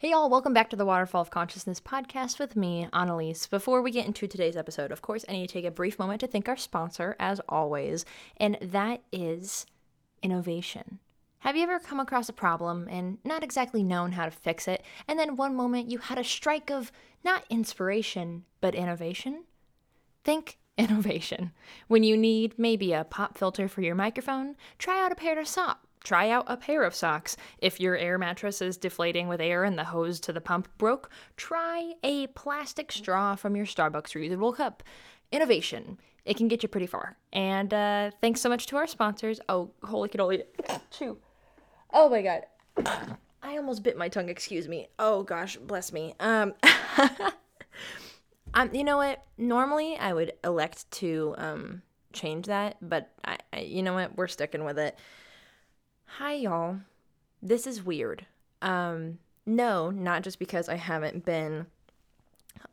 Hey, y'all, welcome back to the Waterfall of Consciousness podcast with me, Annalise. Before we get into today's episode, of course, I need to take a brief moment to thank our sponsor, as always, and that is innovation. Have you ever come across a problem and not exactly known how to fix it, and then one moment you had a strike of not inspiration, but innovation? Think innovation. When you need maybe a pop filter for your microphone, try out a pair of socks Try out a pair of socks. If your air mattress is deflating with air and the hose to the pump broke, try a plastic straw from your Starbucks reusable cup. Innovation. It can get you pretty far. And uh, thanks so much to our sponsors. Oh, holy cannoli. Chew. Oh my god. I almost bit my tongue, excuse me. Oh gosh, bless me. Um um you know what? Normally I would elect to um change that, but I, I you know what? We're sticking with it. Hi, y'all. This is weird. Um, no, not just because I haven't been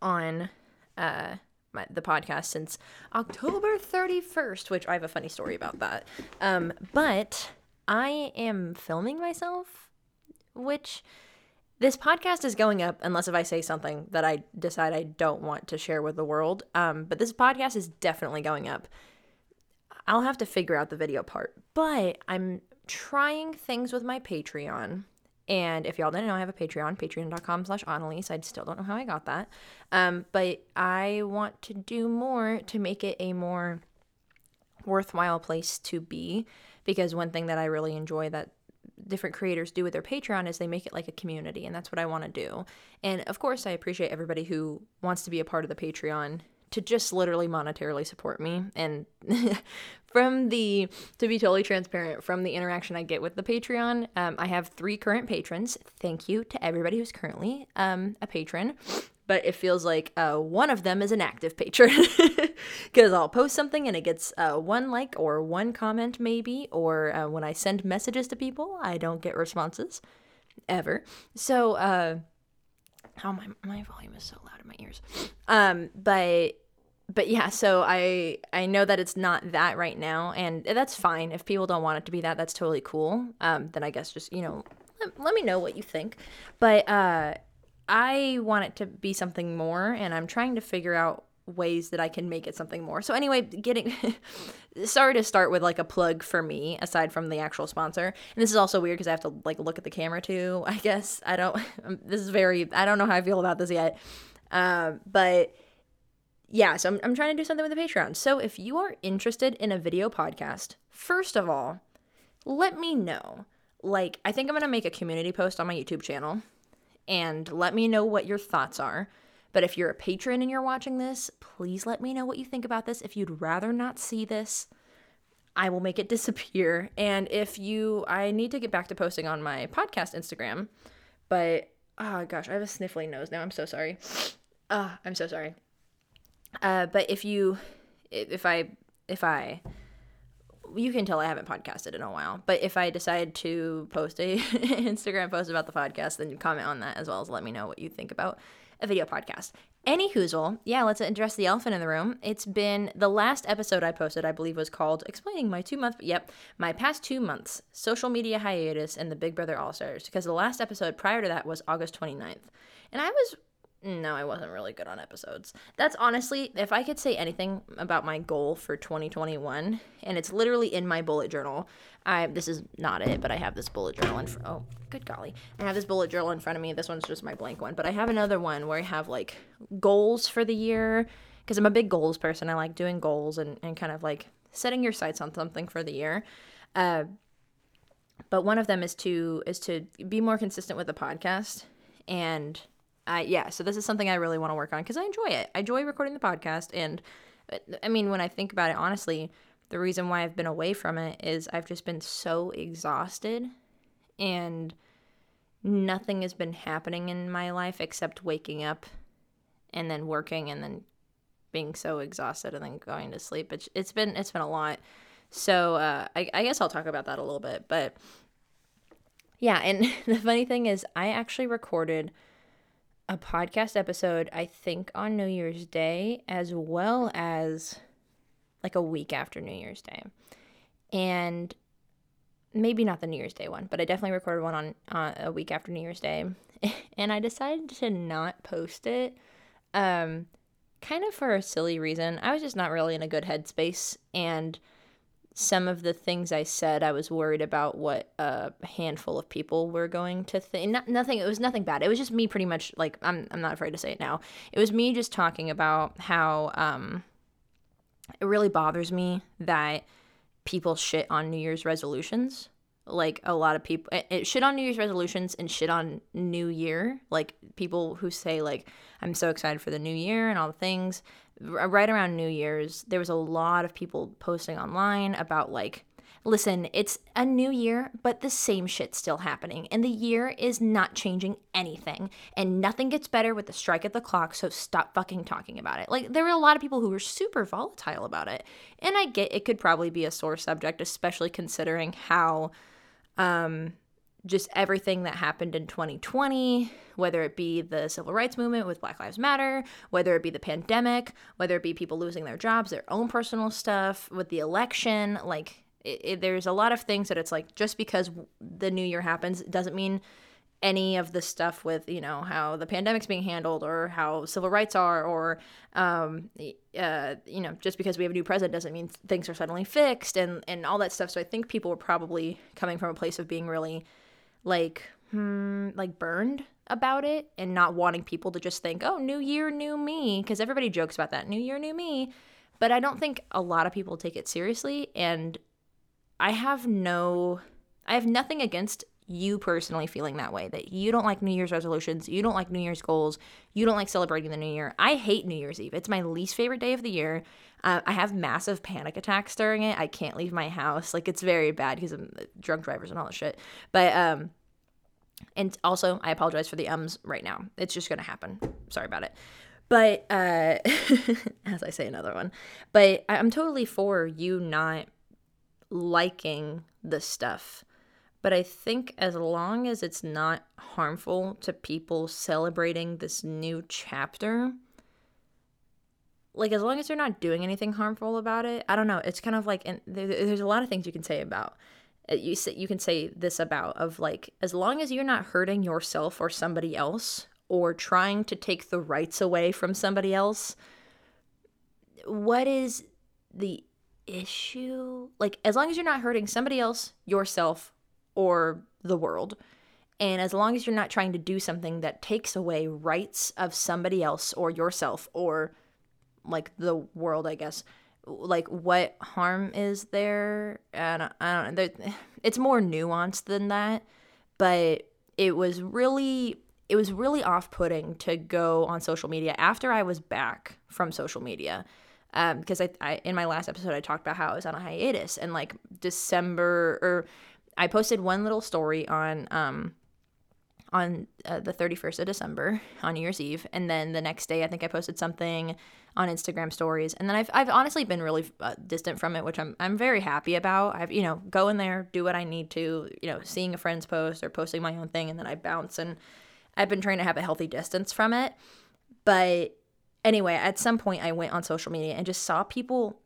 on uh, my, the podcast since October 31st, which I have a funny story about that. Um, but I am filming myself, which this podcast is going up unless if I say something that I decide I don't want to share with the world. Um, but this podcast is definitely going up. I'll have to figure out the video part, but I'm trying things with my Patreon. And if y'all didn't know, I have a Patreon, patreon.com slash Annalise. I still don't know how I got that. Um, but I want to do more to make it a more worthwhile place to be. Because one thing that I really enjoy that different creators do with their Patreon is they make it like a community. And that's what I want to do. And of course, I appreciate everybody who wants to be a part of the Patreon to just literally monetarily support me. And from the, to be totally transparent, from the interaction I get with the Patreon, um, I have three current patrons. Thank you to everybody who's currently um, a patron. But it feels like uh, one of them is an active patron because I'll post something and it gets uh, one like or one comment, maybe. Or uh, when I send messages to people, I don't get responses ever. So, oh, my, my volume is so loud in my ears. Um, but but yeah, so I I know that it's not that right now, and that's fine. If people don't want it to be that, that's totally cool. Um, then I guess just you know let, let me know what you think. But uh, I want it to be something more, and I'm trying to figure out ways that I can make it something more. So anyway, getting sorry to start with like a plug for me aside from the actual sponsor. And this is also weird because I have to like look at the camera too. I guess I don't. this is very. I don't know how I feel about this yet. Um, but yeah, so I'm, I'm trying to do something with the Patreon. So if you are interested in a video podcast, first of all, let me know. Like, I think I'm going to make a community post on my YouTube channel and let me know what your thoughts are. But if you're a patron and you're watching this, please let me know what you think about this. If you'd rather not see this, I will make it disappear. And if you, I need to get back to posting on my podcast Instagram, but oh gosh, I have a sniffling nose now. I'm so sorry. Ah, I'm so sorry. Uh, but if you, if I, if I, you can tell I haven't podcasted in a while. But if I decide to post a Instagram post about the podcast, then comment on that as well as let me know what you think about a video podcast. Any hoozle, yeah, let's address the elephant in the room. It's been the last episode I posted, I believe, was called Explaining My Two Month, yep, my past two months, social media hiatus and the Big Brother All Stars, because the last episode prior to that was August 29th. And I was no, I wasn't really good on episodes. That's honestly, if I could say anything about my goal for 2021, and it's literally in my bullet journal. I this is not it, but I have this bullet journal in. Fr- oh, good golly, I have this bullet journal in front of me. This one's just my blank one, but I have another one where I have like goals for the year because I'm a big goals person. I like doing goals and and kind of like setting your sights on something for the year. Uh, but one of them is to is to be more consistent with the podcast and uh, yeah, so this is something I really want to work on because I enjoy it. I enjoy recording the podcast. And I mean, when I think about it, honestly, the reason why I've been away from it is I've just been so exhausted and nothing has been happening in my life except waking up and then working and then being so exhausted and then going to sleep. It's, it's been it's been a lot. So uh, I, I guess I'll talk about that a little bit. But yeah, and the funny thing is, I actually recorded a podcast episode, I think, on New Year's Day, as well as like a week after New Year's Day. And maybe not the New Year's Day one, but I definitely recorded one on uh, a week after New Year's Day. and I decided to not post it. Um, kind of for a silly reason. I was just not really in a good headspace, and some of the things I said, I was worried about what a handful of people were going to think. Not, nothing. It was nothing bad. It was just me, pretty much. Like I'm. I'm not afraid to say it now. It was me just talking about how um, it really bothers me that people shit on New Year's resolutions. Like a lot of people, it, it shit on New Year's resolutions and shit on New Year. Like people who say like, "I'm so excited for the new year" and all the things right around New Year's, there was a lot of people posting online about like, listen, it's a new year, but the same shit's still happening. And the year is not changing anything. And nothing gets better with the strike at the clock, so stop fucking talking about it. Like, there were a lot of people who were super volatile about it. And I get it could probably be a sore subject, especially considering how um, just everything that happened in 2020, whether it be the civil rights movement with Black Lives Matter, whether it be the pandemic, whether it be people losing their jobs, their own personal stuff, with the election, like it, it, there's a lot of things that it's like just because the new year happens doesn't mean any of the stuff with you know how the pandemic's being handled or how civil rights are or um, uh, you know just because we have a new president doesn't mean things are suddenly fixed and and all that stuff so i think people were probably coming from a place of being really like hmm, like burned about it and not wanting people to just think, "Oh, new year, new me," because everybody jokes about that, "New year, new me." But I don't think a lot of people take it seriously and I have no I have nothing against you personally feeling that way that you don't like New Year's resolutions, you don't like New Year's goals, you don't like celebrating the New Year. I hate New Year's Eve. It's my least favorite day of the year. Uh, I have massive panic attacks during it. I can't leave my house. Like it's very bad because of drunk drivers and all that shit. But um, and also I apologize for the ums right now. It's just gonna happen. Sorry about it. But uh, as I say another one, but I'm totally for you not liking the stuff. But I think as long as it's not harmful to people celebrating this new chapter, like as long as they're not doing anything harmful about it, I don't know. It's kind of like, and there's a lot of things you can say about. Uh, you say you can say this about of like as long as you're not hurting yourself or somebody else or trying to take the rights away from somebody else, what is the issue? Like as long as you're not hurting somebody else, yourself, or the world. And as long as you're not trying to do something that takes away rights of somebody else or yourself or like the world, I guess, like what harm is there? Don't, I don't know. It's more nuanced than that, but it was really it was really off-putting to go on social media after I was back from social media. Um, because I, I in my last episode I talked about how I was on a hiatus and like December or I posted one little story on um on uh, the 31st of December on New Year's Eve and then the next day I think I posted something on Instagram stories. And then I've, I've honestly been really uh, distant from it, which I'm, I'm very happy about. I've, you know, go in there, do what I need to, you know, seeing a friend's post or posting my own thing and then I bounce. And I've been trying to have a healthy distance from it. But anyway, at some point I went on social media and just saw people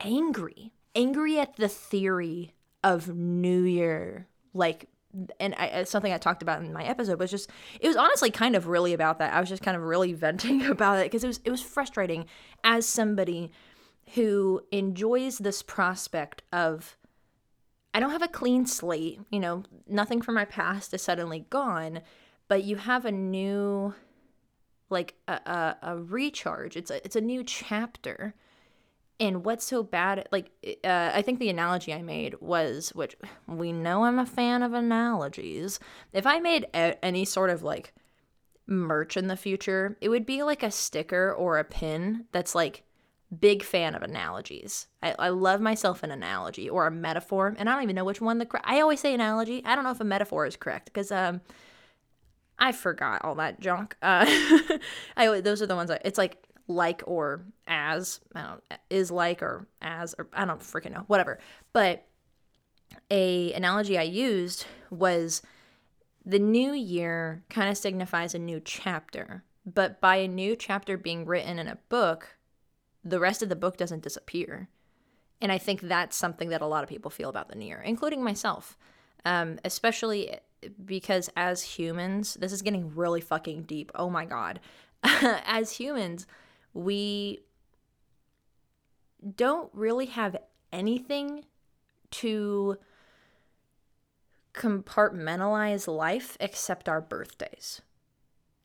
angry, angry at the theory of New Year, like and I, something I talked about in my episode was just it was honestly kind of really about that. I was just kind of really venting about it because it was it was frustrating as somebody who enjoys this prospect of I don't have a clean slate, you know, nothing from my past is suddenly gone, but you have a new like a, a, a recharge. It's a it's a new chapter and what's so bad? Like, uh, I think the analogy I made was, which we know I'm a fan of analogies. If I made a- any sort of like merch in the future, it would be like a sticker or a pin that's like, big fan of analogies. I, I love myself an analogy or a metaphor, and I don't even know which one the. I always say analogy. I don't know if a metaphor is correct because um, I forgot all that junk. Uh, I those are the ones. I, it's like like or as I don't is like or as or I don't freaking know whatever but a analogy I used was the new year kind of signifies a new chapter but by a new chapter being written in a book the rest of the book doesn't disappear and I think that's something that a lot of people feel about the new year including myself um, especially because as humans, this is getting really fucking deep. Oh my god. as humans, we don't really have anything to compartmentalize life except our birthdays.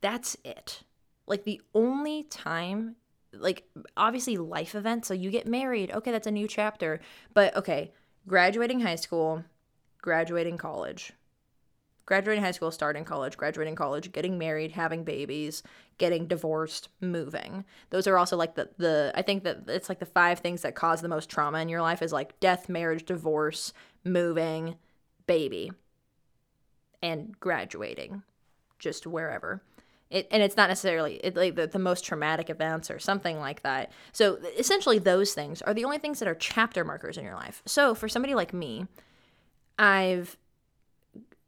That's it. Like the only time like obviously life events, so you get married, okay, that's a new chapter. But okay, graduating high school, graduating college. Graduating high school, starting college, graduating college, getting married, having babies, getting divorced, moving. Those are also like the the I think that it's like the five things that cause the most trauma in your life is like death, marriage, divorce, moving, baby, and graduating just wherever. It, and it's not necessarily it, like the, the most traumatic events or something like that. So essentially, those things are the only things that are chapter markers in your life. So for somebody like me, I've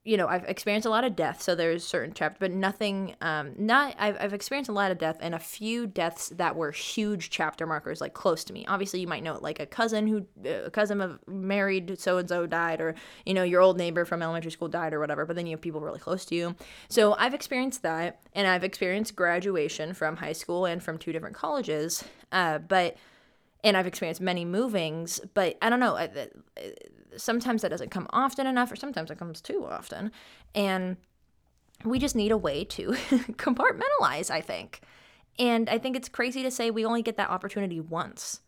you know, I've experienced a lot of death, so there's certain chapters, but nothing, um, not, I've, I've experienced a lot of death and a few deaths that were huge chapter markers, like close to me. Obviously, you might know, like a cousin who, uh, a cousin of married so and so died, or, you know, your old neighbor from elementary school died, or whatever, but then you have people really close to you. So I've experienced that, and I've experienced graduation from high school and from two different colleges, uh, but, and I've experienced many movings, but I don't know uh, sometimes that doesn't come often enough, or sometimes it comes too often. And we just need a way to compartmentalize, I think. And I think it's crazy to say we only get that opportunity once,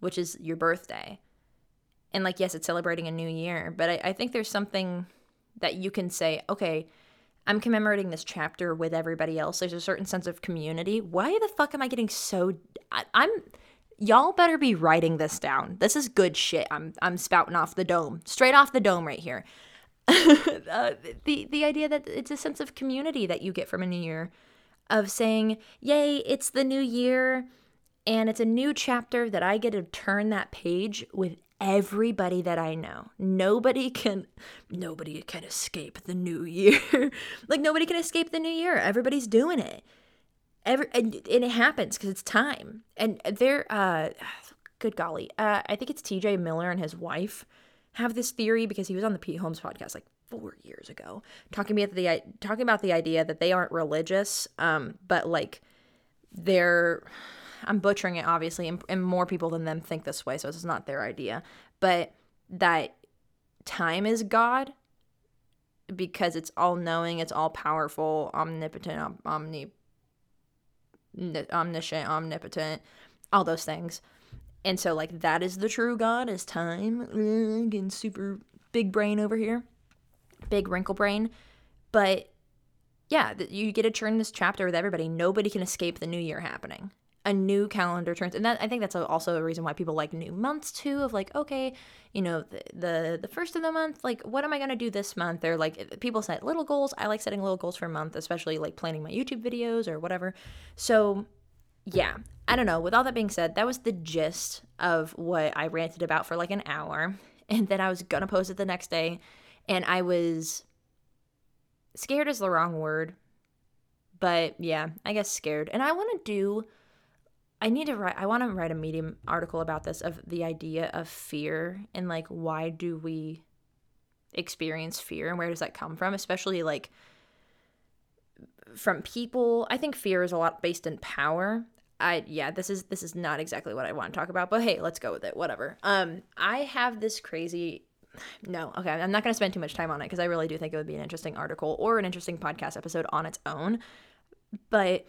which is your birthday. And like, yes, it's celebrating a new year, but I, I think there's something that you can say, okay, I'm commemorating this chapter with everybody else. There's a certain sense of community. Why the fuck am I getting so. I, I'm y'all better be writing this down. This is good shit. I'm I'm spouting off the dome, straight off the dome right here. uh, the the idea that it's a sense of community that you get from a new year, of saying, "Yay, it's the new year." And it's a new chapter that I get to turn that page with everybody that I know. Nobody can nobody can escape the new year. like nobody can escape the new year. Everybody's doing it. Every and, and it happens because it's time. And they're uh, good golly, uh, I think it's T.J. Miller and his wife have this theory because he was on the Pete Holmes podcast like four years ago talking about the talking about the idea that they aren't religious, um, but like they're I'm butchering it obviously, and, and more people than them think this way, so is not their idea, but that time is God because it's all knowing, it's all powerful, omnipotent, omni Mm. omniscient, omnipotent, all those things. And so, like, that is the true God, is time. Getting super big brain over here, big wrinkle brain. But yeah, you get to turn this chapter with everybody. Nobody can escape the new year happening. A new calendar turns, and that I think that's also a reason why people like new months too. Of like, okay, you know, the the, the first of the month, like, what am I gonna do this month? Or like, people set little goals. I like setting little goals for a month, especially like planning my YouTube videos or whatever. So yeah, I don't know. With all that being said, that was the gist of what I ranted about for like an hour. And then I was going to post it the next day. And I was scared is the wrong word. But yeah, I guess scared. And I want to do, I need to write, I want to write a Medium article about this of the idea of fear and like why do we experience fear and where does that come from? Especially like, from people. I think fear is a lot based in power I yeah, this is this is not exactly what I want to talk about, but hey, let's go with it. Whatever. Um, I have this crazy no, okay, I'm not going to spend too much time on it because I really do think it would be an interesting article or an interesting podcast episode on its own. But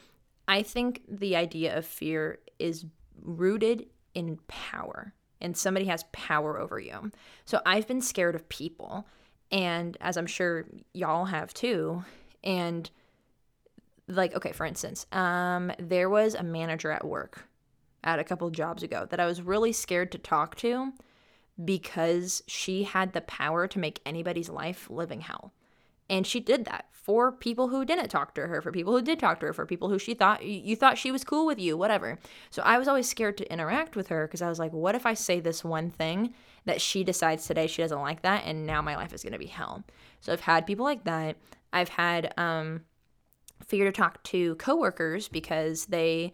I think the idea of fear is rooted in power, and somebody has power over you. So I've been scared of people, and as I'm sure y'all have too, and like okay for instance um there was a manager at work at a couple jobs ago that i was really scared to talk to because she had the power to make anybody's life living hell and she did that for people who didn't talk to her for people who did talk to her for people who she thought you thought she was cool with you whatever. So i was always scared to interact with her because i was like what if i say this one thing that she decides today she doesn't like that and now my life is going to be hell? So i've had people like that. I've had um fear to talk to coworkers because they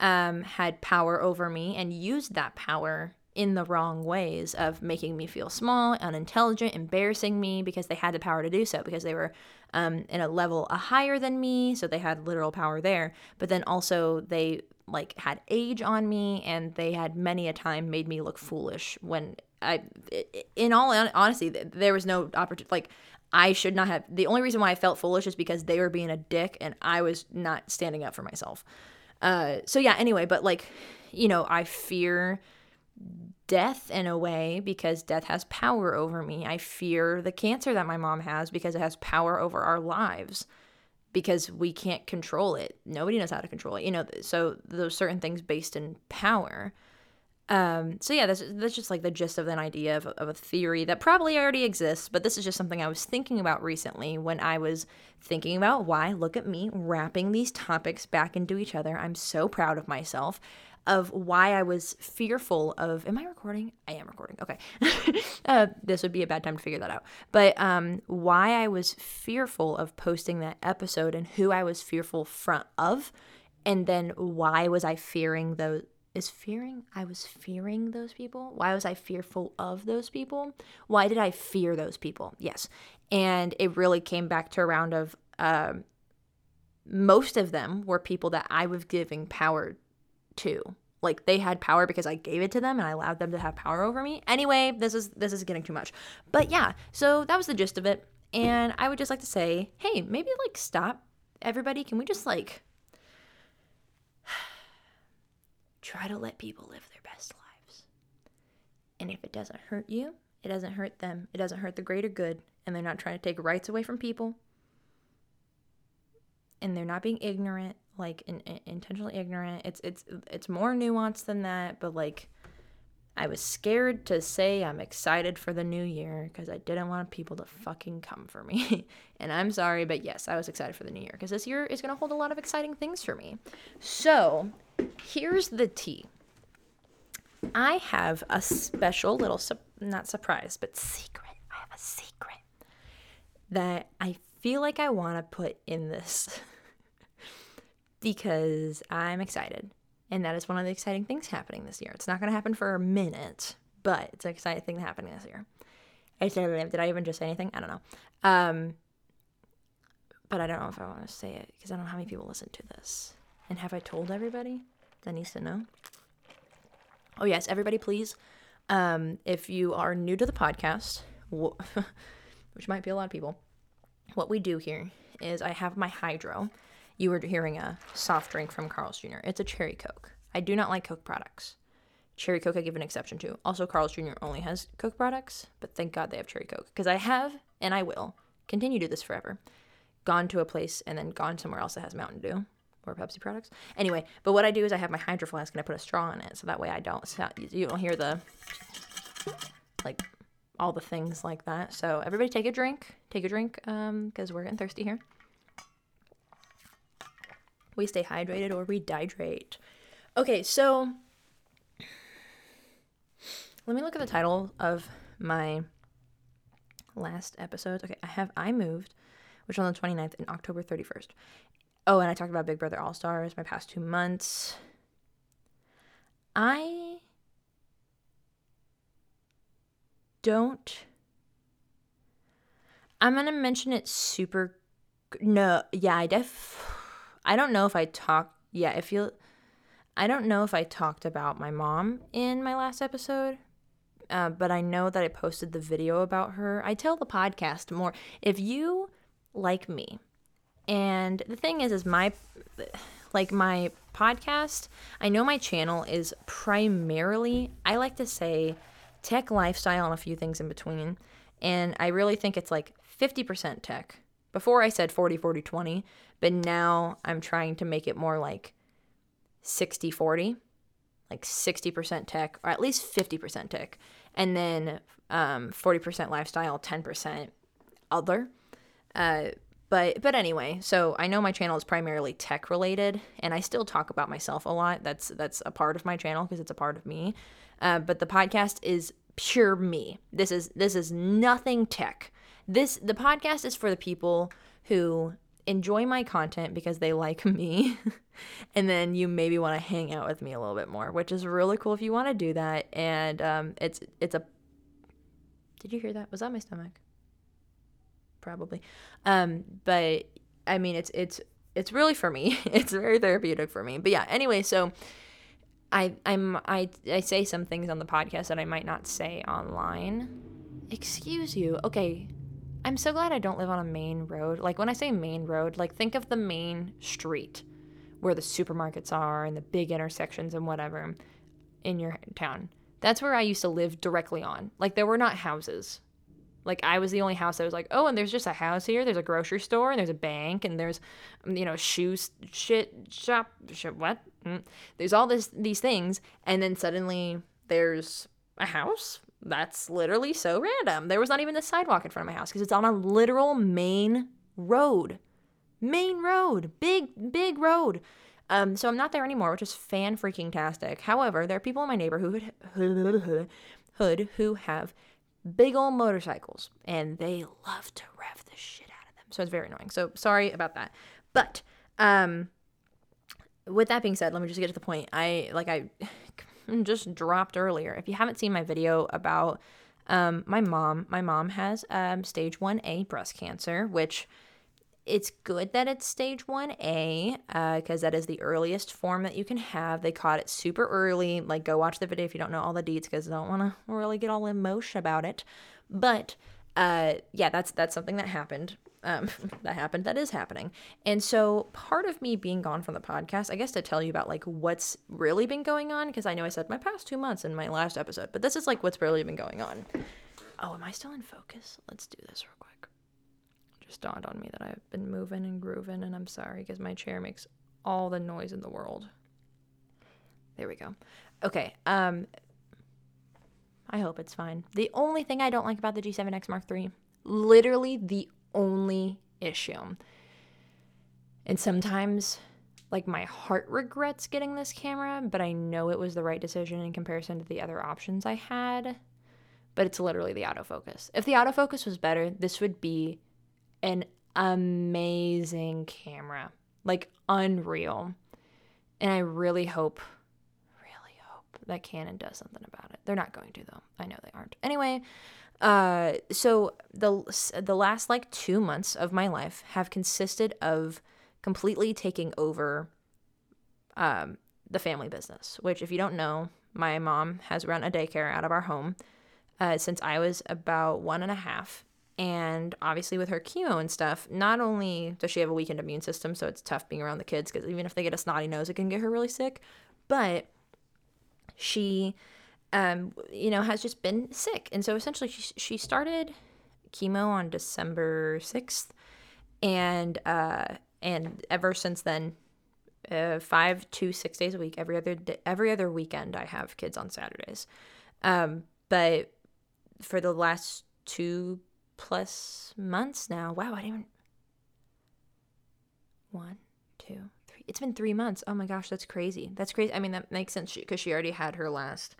um, had power over me and used that power in the wrong ways of making me feel small, unintelligent, embarrassing me because they had the power to do so because they were um, in a level a higher than me, so they had literal power there. But then also they like had age on me, and they had many a time made me look foolish when I, in all honesty, there was no opportunity. Like I should not have. The only reason why I felt foolish is because they were being a dick, and I was not standing up for myself. Uh, so yeah. Anyway, but like, you know, I fear death in a way because death has power over me. I fear the cancer that my mom has because it has power over our lives because we can't control it. Nobody knows how to control it. You know, so those certain things based in power. Um, so yeah, that's that's just like the gist of an idea of, of a theory that probably already exists, but this is just something I was thinking about recently when I was thinking about why. Look at me wrapping these topics back into each other. I'm so proud of myself of why I was fearful of. Am I recording? I am recording. Okay. uh, this would be a bad time to figure that out. But um, why I was fearful of posting that episode and who I was fearful front of, and then why was I fearing those. Is fearing? I was fearing those people. Why was I fearful of those people? Why did I fear those people? Yes. And it really came back to a round of um, most of them were people that I was giving power too. Like they had power because I gave it to them and I allowed them to have power over me. Anyway, this is this is getting too much. But yeah, so that was the gist of it. And I would just like to say, hey, maybe like stop everybody. Can we just like try to let people live their best lives? And if it doesn't hurt you, it doesn't hurt them. It doesn't hurt the greater good. And they're not trying to take rights away from people. And they're not being ignorant like in, in, intentionally ignorant. It's it's it's more nuanced than that, but like I was scared to say I'm excited for the new year because I didn't want people to fucking come for me. and I'm sorry, but yes, I was excited for the new year because this year is going to hold a lot of exciting things for me. So, here's the tea. I have a special little su- not surprise, but secret. I have a secret that I feel like I want to put in this because I'm excited. And that is one of the exciting things happening this year. It's not going to happen for a minute, but it's an exciting thing happening this year. Did I even just say anything? I don't know. Um, but I don't know if I want to say it because I don't know how many people listen to this. And have I told everybody that needs to know? Oh, yes, everybody, please. Um, if you are new to the podcast, which might be a lot of people, what we do here is I have my hydro you were hearing a soft drink from Carl's Jr. It's a cherry Coke. I do not like Coke products. Cherry Coke, I give an exception to. Also, Carl's Jr. only has Coke products, but thank God they have Cherry Coke. Because I have, and I will, continue to do this forever, gone to a place and then gone somewhere else that has Mountain Dew or Pepsi products. Anyway, but what I do is I have my Hydro Flask and I put a straw in it, so that way I don't, you don't hear the, like, all the things like that. So everybody take a drink. Take a drink, um, because we're getting thirsty here we stay hydrated or we dehydrate. Okay, so let me look at the title of my last episode. Okay, I have I Moved, which on the 29th and October 31st. Oh, and I talked about Big Brother All Stars, my past two months. I don't. I'm to mention it super. No, yeah, I def I don't know if I talked. Yeah, I feel. I don't know if I talked about my mom in my last episode, uh, but I know that I posted the video about her. I tell the podcast more. If you like me, and the thing is, is my like my podcast. I know my channel is primarily. I like to say tech lifestyle and a few things in between. And I really think it's like 50% tech. Before I said 40, 40, 20, but now I'm trying to make it more like 60 40, like 60% tech, or at least 50% tech, and then um, 40% lifestyle, 10% other. Uh, but but anyway, so I know my channel is primarily tech related, and I still talk about myself a lot. That's that's a part of my channel because it's a part of me. Uh, but the podcast is pure me. This is this is nothing tech. This the podcast is for the people who enjoy my content because they like me. and then you maybe want to hang out with me a little bit more, which is really cool if you want to do that. And um, it's it's a. Did you hear that? Was that my stomach? Probably. Um, but I mean, it's it's it's really for me. It's very therapeutic for me. But yeah. Anyway, so. I I'm I I say some things on the podcast that I might not say online. Excuse you. Okay, I'm so glad I don't live on a main road. Like when I say main road, like think of the main street where the supermarkets are and the big intersections and whatever in your town. That's where I used to live directly on. Like there were not houses. Like I was the only house that was like, oh, and there's just a house here. There's a grocery store and there's a bank and there's, you know, shoes, shit shop, shit, what? Mm. There's all this these things, and then suddenly there's a house that's literally so random. There was not even a sidewalk in front of my house because it's on a literal main road. Main road. Big, big road. Um, so I'm not there anymore, which is fan freaking tastic. However, there are people in my neighborhood hood who have big old motorcycles and they love to rev the shit out of them. So it's very annoying. So sorry about that. But um with that being said, let me just get to the point. I like I just dropped earlier. If you haven't seen my video about um, my mom, my mom has um, stage 1A breast cancer, which it's good that it's stage 1A because uh, that is the earliest form that you can have. They caught it super early. Like, go watch the video if you don't know all the deets because I don't want to really get all emotion about it. But uh, yeah, that's that's something that happened um, that happened that is happening. And so part of me being gone from the podcast i guess to tell you about like what's really been going on because i know i said my past two months in my last episode but this is like what's really been going on. Oh am i still in focus? Let's do this real quick. Just dawned on me that i've been moving and grooving and i'm sorry because my chair makes all the noise in the world. There we go. Okay um I hope it's fine. The only thing I don't like about the G7X Mark III, literally the only issue. And sometimes, like, my heart regrets getting this camera, but I know it was the right decision in comparison to the other options I had. But it's literally the autofocus. If the autofocus was better, this would be an amazing camera. Like, unreal. And I really hope, really hope that Canon does something about it. They're not going to, though. I know they aren't. Anyway, uh, so the the last like two months of my life have consisted of completely taking over um, the family business. Which, if you don't know, my mom has run a daycare out of our home uh, since I was about one and a half. And obviously, with her chemo and stuff, not only does she have a weakened immune system, so it's tough being around the kids because even if they get a snotty nose, it can get her really sick. But she um, you know, has just been sick. And so essentially, she, she started chemo on December 6th. And, uh, and ever since then, uh, five to six days a week, every other day, every other weekend, I have kids on Saturdays. Um, but for the last two plus months now, wow, I didn't even. One, two, three. It's been three months. Oh my gosh, that's crazy. That's crazy. I mean, that makes sense because she, she already had her last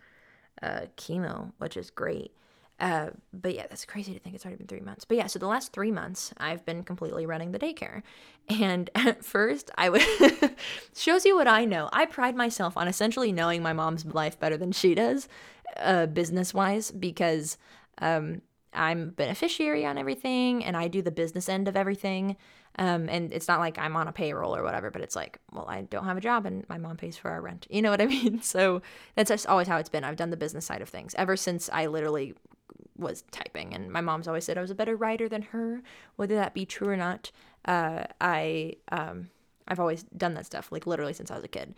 uh, chemo, which is great. Uh, but yeah, that's crazy to think it's already been three months. But yeah, so the last three months, I've been completely running the daycare. And at first, I would shows you what I know. I pride myself on essentially knowing my mom's life better than she does, uh, business wise, because um, I'm beneficiary on everything and I do the business end of everything. Um, and it's not like I'm on a payroll or whatever, but it's like, well, I don't have a job and my mom pays for our rent. You know what I mean? So that's just always how it's been. I've done the business side of things ever since I literally was typing. And my mom's always said I was a better writer than her, whether that be true or not. Uh, I, um, I've always done that stuff, like literally since I was a kid.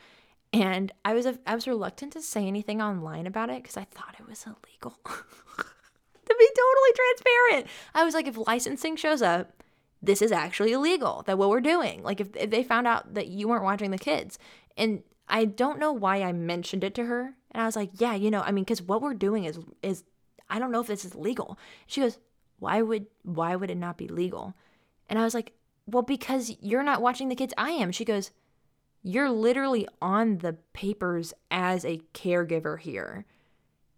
And I was, a, I was reluctant to say anything online about it because I thought it was illegal. to be totally transparent. I was like, if licensing shows up, this is actually illegal that what we're doing like if, if they found out that you weren't watching the kids. And i don't know why i mentioned it to her. And i was like yeah you know i mean because what we're doing is is i don't know if this is legal. She goes why would why would it not be legal? And i was like well because you're not watching the kids i am. She goes you're literally on the papers as a caregiver here.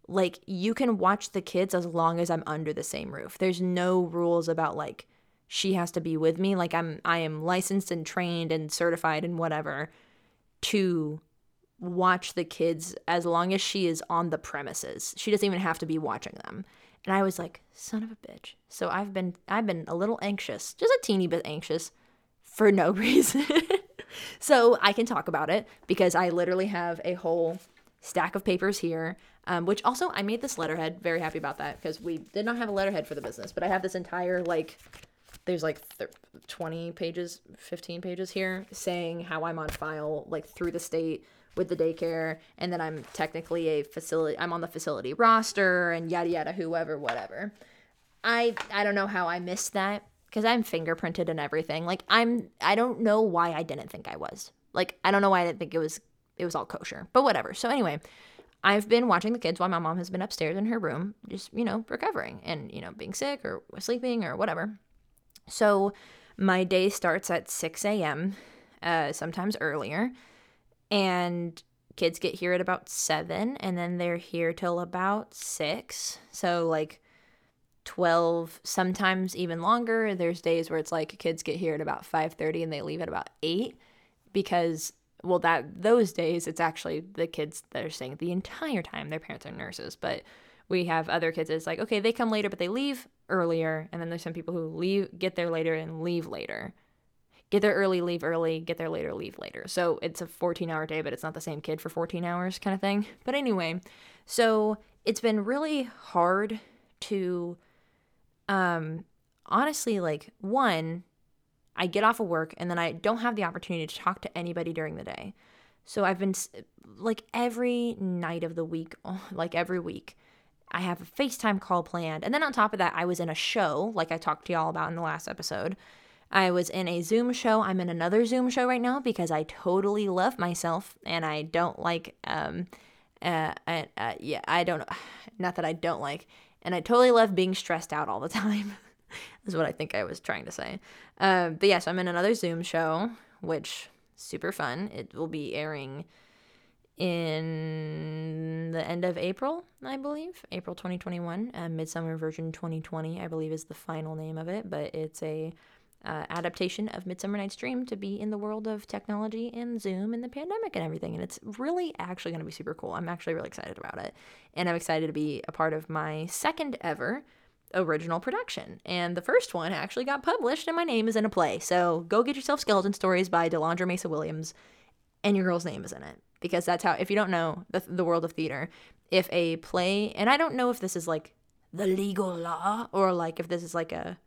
Like you can watch the kids as long as i'm under the same roof. There's no rules about like she has to be with me. Like I'm I am licensed and trained and certified and whatever to watch the kids as long as she is on the premises. She doesn't even have to be watching them. And I was like, son of a bitch. So I've been I've been a little anxious, just a teeny bit anxious for no reason. so I can talk about it because I literally have a whole stack of papers here. Um, which also I made this letterhead. Very happy about that because we did not have a letterhead for the business, but I have this entire like there's like th- 20 pages, 15 pages here saying how I'm on file like through the state with the daycare and then I'm technically a facility I'm on the facility roster and yada yada whoever whatever. I I don't know how I missed that cuz I'm fingerprinted and everything. Like I'm I don't know why I didn't think I was. Like I don't know why I didn't think it was it was all kosher. But whatever. So anyway, I've been watching the kids while my mom has been upstairs in her room just, you know, recovering and, you know, being sick or sleeping or whatever. So my day starts at 6 a.m., uh, sometimes earlier, and kids get here at about 7, and then they're here till about 6. So, like, 12 sometimes even longer there's days where it's like kids get here at about 5:30 and they leave at about 8 because well that those days it's actually the kids that are staying the entire time their parents are nurses but we have other kids it's like okay they come later but they leave earlier and then there's some people who leave get there later and leave later. Get there early leave early get there later leave later. So it's a 14 hour day but it's not the same kid for 14 hours kind of thing. But anyway so it's been really hard to um honestly like one i get off of work and then i don't have the opportunity to talk to anybody during the day. So i've been like every night of the week like every week I have a FaceTime call planned. And then on top of that, I was in a show, like I talked to y'all about in the last episode. I was in a Zoom show. I'm in another Zoom show right now because I totally love myself and I don't like, um, uh, uh, uh yeah, I don't, not that I don't like, and I totally love being stressed out all the time, is what I think I was trying to say. Uh, but yes, yeah, so I'm in another Zoom show, which super fun. It will be airing in the end of April, I believe, April 2021. Uh, Midsummer version 2020, I believe, is the final name of it, but it's a uh, adaptation of Midsummer Night's Dream to be in the world of technology and Zoom and the pandemic and everything. And it's really actually going to be super cool. I'm actually really excited about it. And I'm excited to be a part of my second ever original production. And the first one actually got published and my name is in a play. So go get yourself Skeleton Stories by Delandra Mesa Williams and your girl's name is in it because that's how if you don't know the, the world of theater if a play and i don't know if this is like the legal law or like if this is like a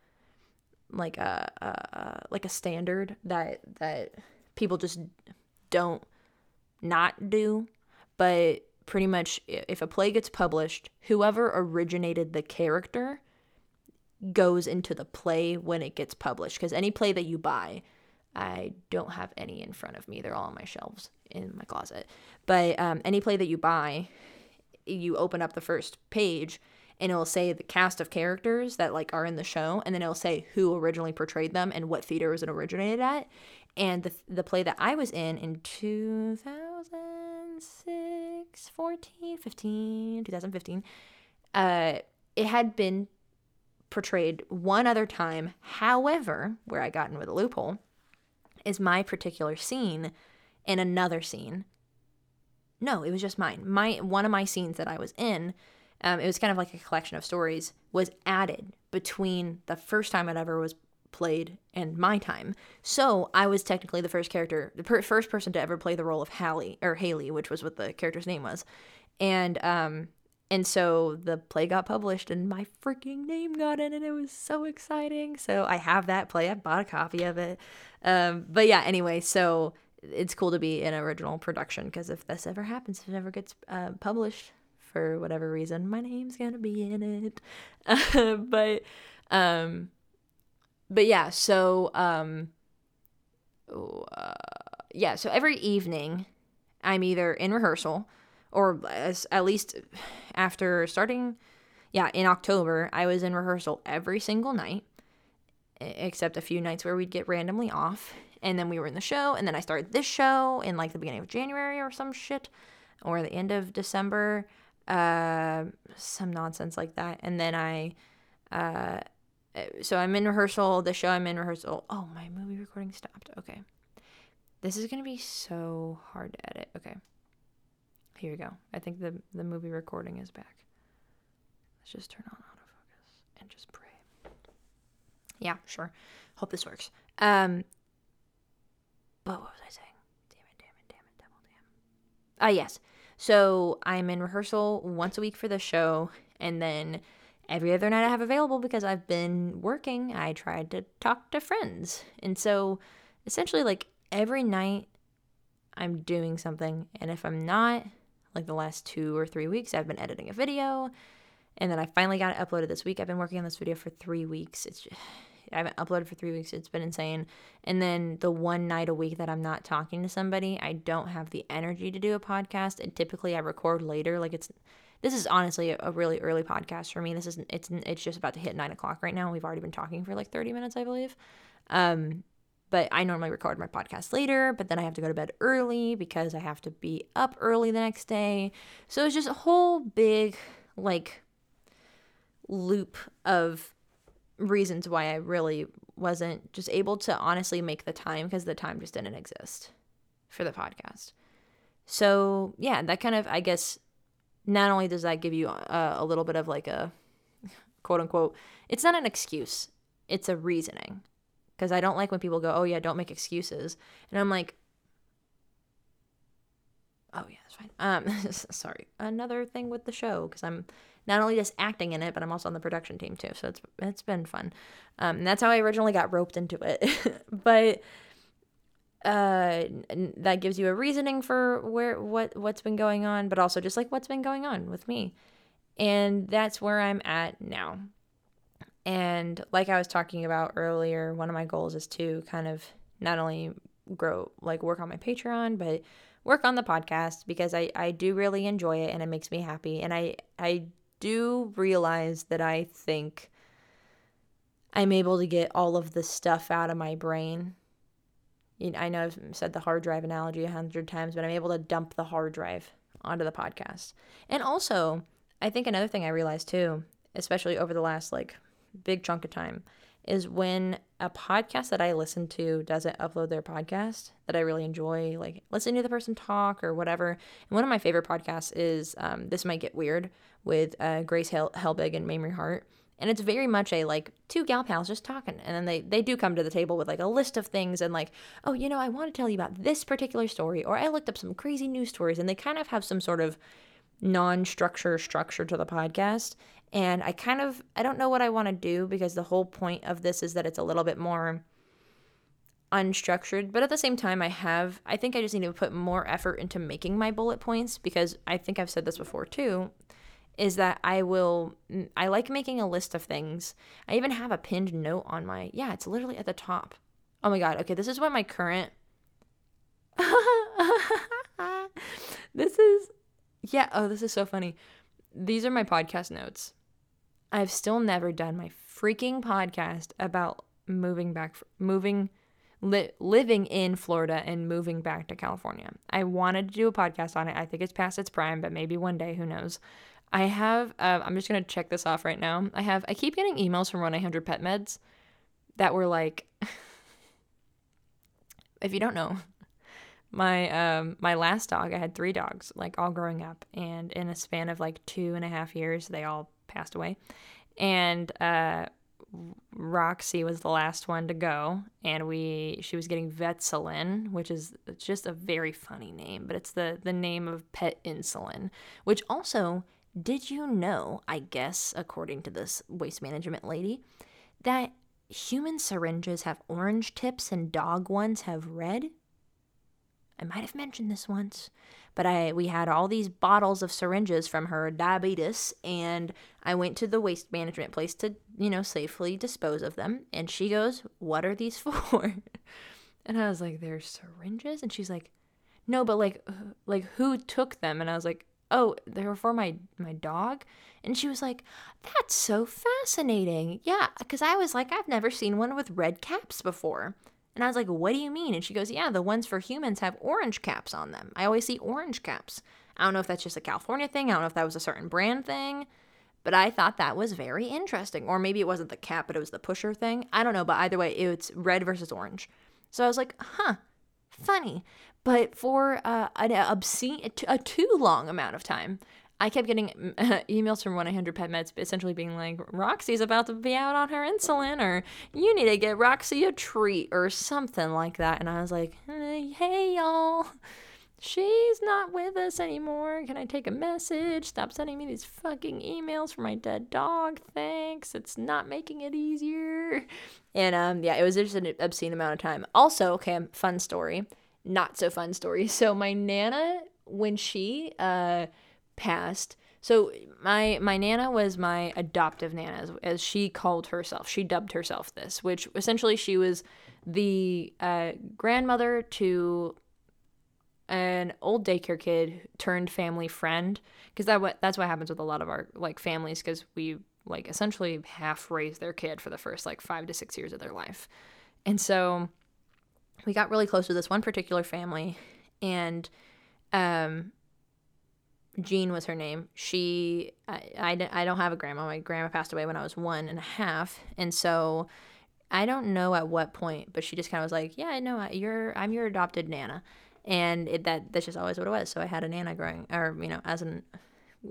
like a, a like a standard that that people just don't not do but pretty much if a play gets published whoever originated the character goes into the play when it gets published because any play that you buy I don't have any in front of me. They're all on my shelves in my closet. But um, any play that you buy, you open up the first page and it'll say the cast of characters that like are in the show and then it'll say who originally portrayed them and what theater was it originated at and the, the play that i was in in 2006 14 15 2015 uh, it had been portrayed one other time however where i got in with a loophole is my particular scene in another scene. No, it was just mine. My one of my scenes that I was in, um, it was kind of like a collection of stories, was added between the first time it ever was played and my time. So I was technically the first character, the per- first person to ever play the role of Hallie or Haley, which was what the character's name was, and um, and so the play got published and my freaking name got in and it was so exciting. So I have that play. I bought a copy of it. Um, but yeah, anyway, so it's cool to be in original production because if this ever happens, if it ever gets uh, published for whatever reason, my name's gonna be in it. but um, but yeah, so um, uh, yeah, so every evening I'm either in rehearsal or as, at least after starting yeah in october i was in rehearsal every single night except a few nights where we'd get randomly off. And then we were in the show, and then I started this show in like the beginning of January or some shit, or the end of December, uh, some nonsense like that. And then I, uh, uh, so I'm in rehearsal. The show I'm in rehearsal. Oh, my movie recording stopped. Okay. This is gonna be so hard to edit. Okay. Here we go. I think the the movie recording is back. Let's just turn on autofocus and just pray. Yeah, sure. Hope this works. Um. But what was I saying? Damn it! Damn it! Damn it! Devil! Damn. Ah, yes. So I'm in rehearsal once a week for the show, and then every other night I have available because I've been working. I tried to talk to friends, and so essentially, like every night, I'm doing something, and if I'm not, like the last two or three weeks, I've been editing a video, and then I finally got it uploaded this week. I've been working on this video for three weeks. It's just, I haven't uploaded for three weeks. It's been insane. And then the one night a week that I'm not talking to somebody, I don't have the energy to do a podcast. And typically I record later. Like it's, this is honestly a, really early podcast for me. This isn't, it's, it's just about to hit nine o'clock right now. We've already been talking for like 30 minutes, I believe. Um, but I normally record my podcast later, but then I have to go to bed early because I have to be up early the next day. So it's just a whole big, like, loop of reasons why I really wasn't just able to honestly make the time because the time just didn't exist for the podcast. So, yeah, that kind of, I guess, not only does that give you a, a little bit of like a quote unquote, it's not an excuse, it's a reasoning. Because I don't like when people go, oh, yeah, don't make excuses. And I'm like, oh, yeah, that's fine. Um, sorry. Another thing with the show, because I'm not only just acting in it, but I'm also on the production team too. So it's it's been fun. Um, that's how I originally got roped into it. but uh, that gives you a reasoning for where what what's been going on, but also just like what's been going on with me. And that's where I'm at now. And like I was talking about earlier, one of my goals is to kind of not only grow like work on my Patreon, but work on the podcast because I, I do really enjoy it and it makes me happy. And I, I do realize that I think I'm able to get all of the stuff out of my brain. I know I've said the hard drive analogy a hundred times, but I'm able to dump the hard drive onto the podcast. And also, I think another thing I realized too, especially over the last like big chunk of time, is when a podcast that I listen to doesn't upload their podcast that I really enjoy, like listening to the person talk or whatever. And one of my favorite podcasts is um, This Might Get Weird with uh, Grace Hel- Helbig and Mamrie Hart. And it's very much a like two gal pals just talking. And then they, they do come to the table with like a list of things and like, oh, you know, I want to tell you about this particular story, or I looked up some crazy news stories. And they kind of have some sort of non structure structure to the podcast. And I kind of I don't know what I want to do because the whole point of this is that it's a little bit more unstructured, but at the same time I have I think I just need to put more effort into making my bullet points because I think I've said this before too is that I will I like making a list of things. I even have a pinned note on my yeah, it's literally at the top. Oh my god. Okay, this is what my current This is yeah, oh, this is so funny. These are my podcast notes. I've still never done my freaking podcast about moving back, moving, li- living in Florida and moving back to California. I wanted to do a podcast on it. I think it's past its prime, but maybe one day, who knows? I have, uh, I'm just going to check this off right now. I have, I keep getting emails from 1 800 Pet Meds that were like, if you don't know, my um my last dog i had three dogs like all growing up and in a span of like two and a half years they all passed away. And uh roxy was the last one to go. And we she was getting vetsulin which is just a very funny name but it's the the name of pet insulin which also did you know i guess according to this waste management lady that human syringes have orange tips and dog ones have red? I might have mentioned this once, but I we had all these bottles of syringes from her diabetes and I went to the waste management place to, you know, safely dispose of them and she goes, "What are these for?" and I was like, "They're syringes?" And she's like, "No, but like uh, like who took them?" And I was like, "Oh, they were for my my dog." And she was like, "That's so fascinating." Yeah, cuz I was like, "I've never seen one with red caps before." And I was like, what do you mean? And she goes, yeah, the ones for humans have orange caps on them. I always see orange caps. I don't know if that's just a California thing. I don't know if that was a certain brand thing. But I thought that was very interesting. Or maybe it wasn't the cap, but it was the pusher thing. I don't know. But either way, it's red versus orange. So I was like, huh, funny. But for uh, an obscene, a too long amount of time, I kept getting emails from 1 800 Pet Meds essentially being like, Roxy's about to be out on her insulin, or you need to get Roxy a treat, or something like that. And I was like, hey, y'all she's not with us anymore. Can I take a message? Stop sending me these fucking emails for my dead dog. Thanks. It's not making it easier. And um, yeah, it was just an obscene amount of time. Also, okay, fun story. Not so fun story. So my nana, when she uh passed, so my my nana was my adoptive nana, as, as she called herself. She dubbed herself this, which essentially she was the uh, grandmother to an old daycare kid turned family friend because that what that's what happens with a lot of our like families because we like essentially half raise their kid for the first like five to six years of their life and so we got really close to this one particular family and um Jean was her name. She, I, I, I don't have a grandma. My grandma passed away when I was one and a half. And so I don't know at what point, but she just kind of was like, yeah, no, you're, I'm your adopted Nana and it, that that's just always what it was. So I had a nana growing, or you know, as an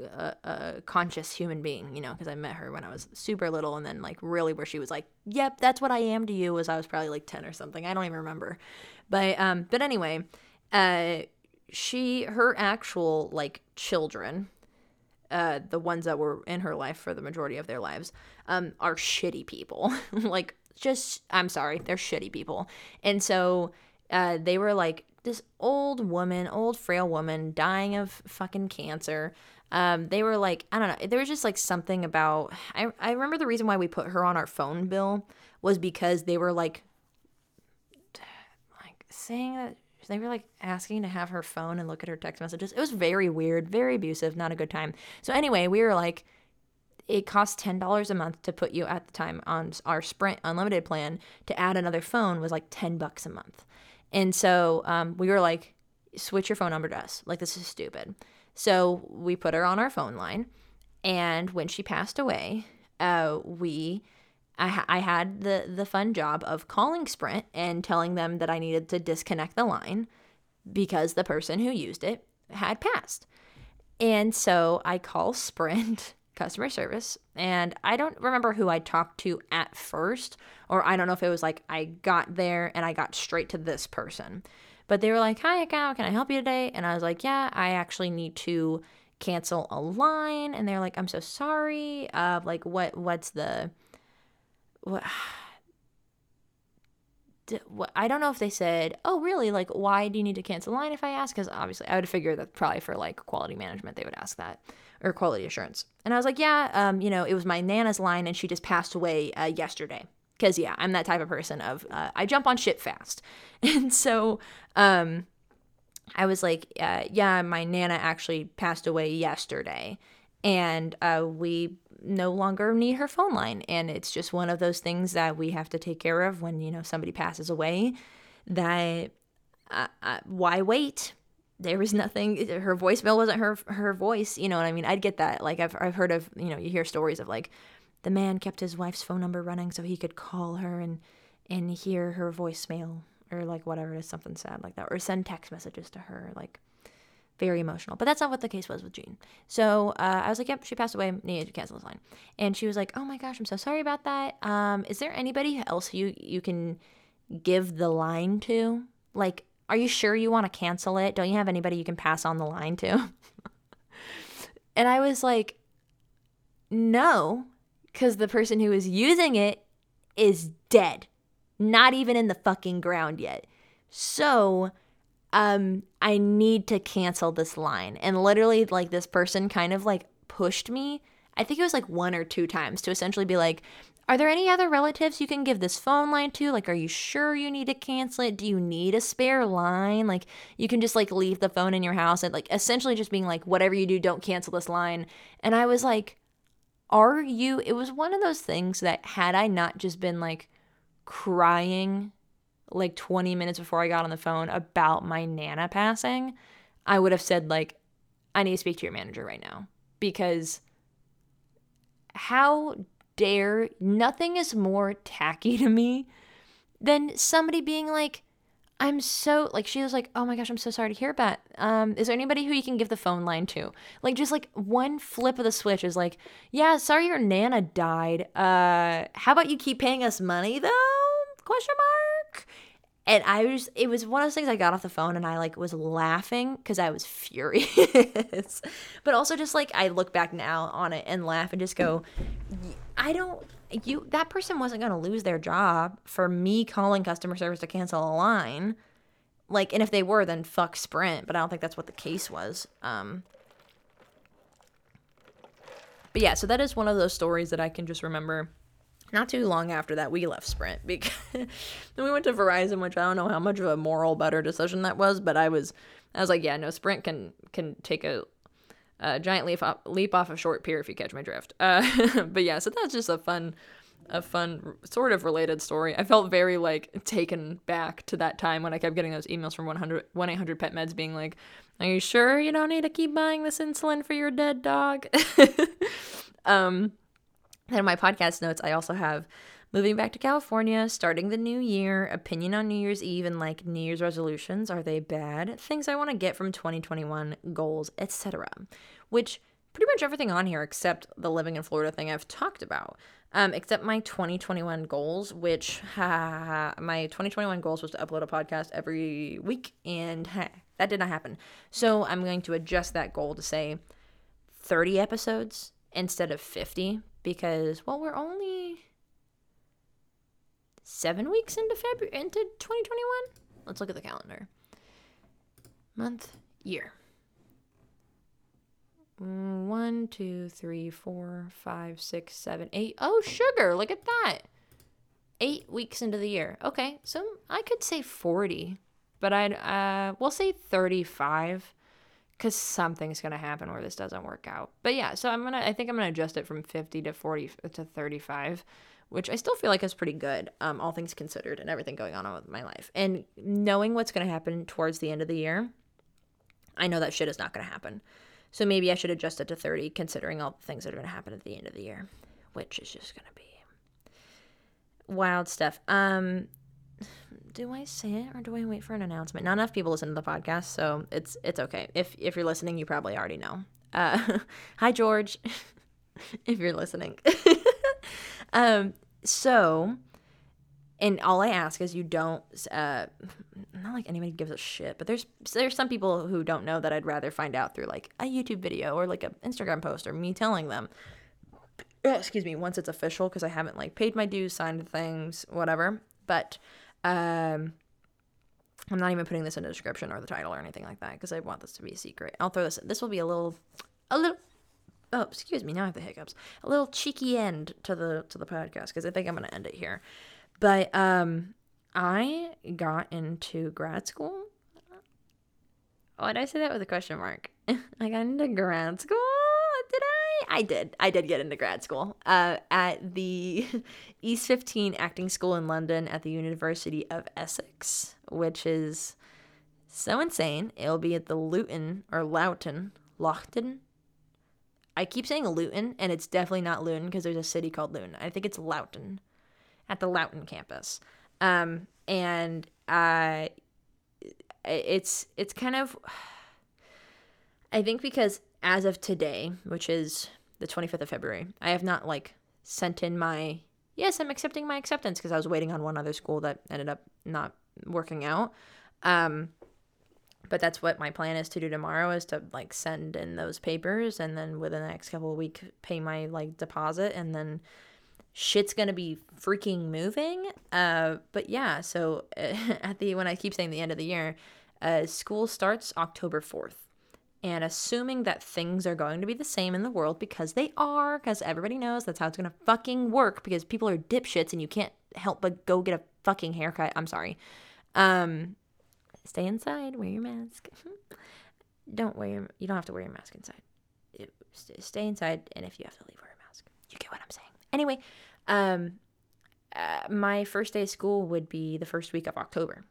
a, a conscious human being, you know, because I met her when I was super little, and then like really where she was like, "Yep, that's what I am to you," was I was probably like ten or something. I don't even remember, but um, but anyway, uh, she her actual like children. Uh, the ones that were in her life for the majority of their lives um, are shitty people. like, just, I'm sorry, they're shitty people. And so uh, they were like this old woman, old frail woman dying of fucking cancer. Um, they were like, I don't know, there was just like something about I, I remember the reason why we put her on our phone bill was because they were like like saying that they were like asking to have her phone and look at her text messages. It was very weird, very abusive, not a good time. So anyway, we were like it cost $10 a month to put you at the time on our Sprint unlimited plan to add another phone was like 10 bucks a month. And so um, we were like, switch your phone number to us. Like, this is stupid. So we put her on our phone line. And when she passed away, uh, we. I, I had the, the fun job of calling Sprint and telling them that I needed to disconnect the line because the person who used it had passed. And so I call Sprint customer service. And I don't remember who I talked to at first, or I don't know if it was like I got there and I got straight to this person. But they were like, Hi, Cal, can I help you today? And I was like, Yeah, I actually need to cancel a line. And they're like, I'm so sorry. Uh, like, what? What's the. What? I don't know if they said, "Oh, really? Like, why do you need to cancel line?" If I ask, because obviously I would figure that probably for like quality management they would ask that or quality assurance. And I was like, yeah, um, you know, it was my nana's line and she just passed away uh, yesterday. Because, yeah, I'm that type of person of uh, I jump on shit fast. And so um, I was like, uh, yeah, my nana actually passed away yesterday. And uh, we no longer need her phone line. And it's just one of those things that we have to take care of when, you know, somebody passes away. That uh, uh, why wait? there was nothing her voicemail wasn't her her voice you know what i mean i'd get that like i've, I've heard of you know you hear stories of like the man kept his wife's phone number running so he could call her and and hear her voicemail or like whatever it is something sad like that or send text messages to her like very emotional but that's not what the case was with jean so uh, i was like yep she passed away needed to cancel this line and she was like oh my gosh i'm so sorry about that um is there anybody else you you can give the line to like are you sure you want to cancel it? Don't you have anybody you can pass on the line to? and I was like, no, because the person who is using it is dead, not even in the fucking ground yet. So, um, I need to cancel this line. And literally, like, this person kind of like pushed me. I think it was like one or two times to essentially be like, are there any other relatives you can give this phone line to? Like, are you sure you need to cancel it? Do you need a spare line? Like, you can just like leave the phone in your house and like essentially just being like, whatever you do, don't cancel this line. And I was like, are you? It was one of those things that had I not just been like crying like 20 minutes before I got on the phone about my Nana passing, I would have said, like, I need to speak to your manager right now because how dare nothing is more tacky to me than somebody being like, I'm so like she was like, "Oh my gosh, I'm so sorry to hear that. Um, is there anybody who you can give the phone line to?" Like just like one flip of the switch is like, "Yeah, sorry your nana died. Uh, how about you keep paying us money though?" Question mark. And I was it was one of those things I got off the phone and I like was laughing cuz I was furious. but also just like I look back now on it and laugh and just go, I don't you that person wasn't to lose their job for me calling customer service to cancel a line. Like and if they were then fuck sprint but i don't think that's what the case was um. But yeah so that is one of those stories that i can just remember not too long after that we left sprint because then we went to verizon which i don't know how much of a moral better decision that was but i was i was like yeah no sprint can can take a uh, giant leap off, leap off a short pier if you catch my drift. Uh, but yeah, so that's just a fun, a fun sort of related story. I felt very like taken back to that time when I kept getting those emails from 100 1-800 pet meds being like, "Are you sure you don't need to keep buying this insulin for your dead dog?" um, in my podcast notes, I also have moving back to California, starting the new year, opinion on New Year's Eve and like New Year's resolutions, are they bad? Things I want to get from 2021, goals, etc. Which pretty much everything on here except the living in Florida thing I've talked about. Um, except my 2021 goals, which ha, my 2021 goals was to upload a podcast every week, and ha, that did not happen. So I'm going to adjust that goal to say 30 episodes instead of 50 because well we're only seven weeks into February into 2021. Let's look at the calendar. Month, year. One, two, three, four, five, six, seven, eight. Oh, sugar! Look at that. Eight weeks into the year. Okay, so I could say 40, but I'd uh, we'll say 35 because something's gonna happen where this doesn't work out. But yeah, so I'm gonna I think I'm gonna adjust it from 50 to 40 to 35 which I still feel like is pretty good, um, all things considered, and everything going on with my life. And knowing what's going to happen towards the end of the year, I know that shit is not going to happen. So maybe I should adjust it to 30, considering all the things that are going to happen at the end of the year, which is just going to be wild stuff. Um, do I say it or do I wait for an announcement? Not enough people listen to the podcast, so it's it's okay. If if you're listening, you probably already know. Uh, hi George, if you're listening. Um, so, and all I ask is you don't, uh, not like anybody gives a shit, but there's there's some people who don't know that I'd rather find out through like a YouTube video or like an Instagram post or me telling them. Excuse me, once it's official because I haven't like paid my dues, signed things, whatever. But um, I'm not even putting this in the description or the title or anything like that because I want this to be a secret. I'll throw this. In. This will be a little, a little oh excuse me now i have the hiccups a little cheeky end to the to the podcast because i think i'm to end it here but um i got into grad school why did i say that with a question mark i got into grad school did i i did i did get into grad school uh, at the east 15 acting school in london at the university of essex which is so insane it'll be at the luton or loughton loughton I keep saying Luton, and it's definitely not Luton because there's a city called Luton. I think it's Loughton, at the Loughton campus. Um, and uh, it's it's kind of, I think because as of today, which is the 25th of February, I have not like sent in my yes, I'm accepting my acceptance because I was waiting on one other school that ended up not working out. Um, but that's what my plan is to do tomorrow is to like send in those papers and then within the next couple of weeks pay my like deposit and then shit's gonna be freaking moving uh but yeah so at the when i keep saying the end of the year uh school starts october 4th and assuming that things are going to be the same in the world because they are because everybody knows that's how it's gonna fucking work because people are dipshits and you can't help but go get a fucking haircut i'm sorry um stay inside, wear your mask. don't wear your, you don't have to wear your mask inside. stay inside, and if you have to leave, wear a mask. You get what I'm saying. Anyway, um, uh, my first day of school would be the first week of October.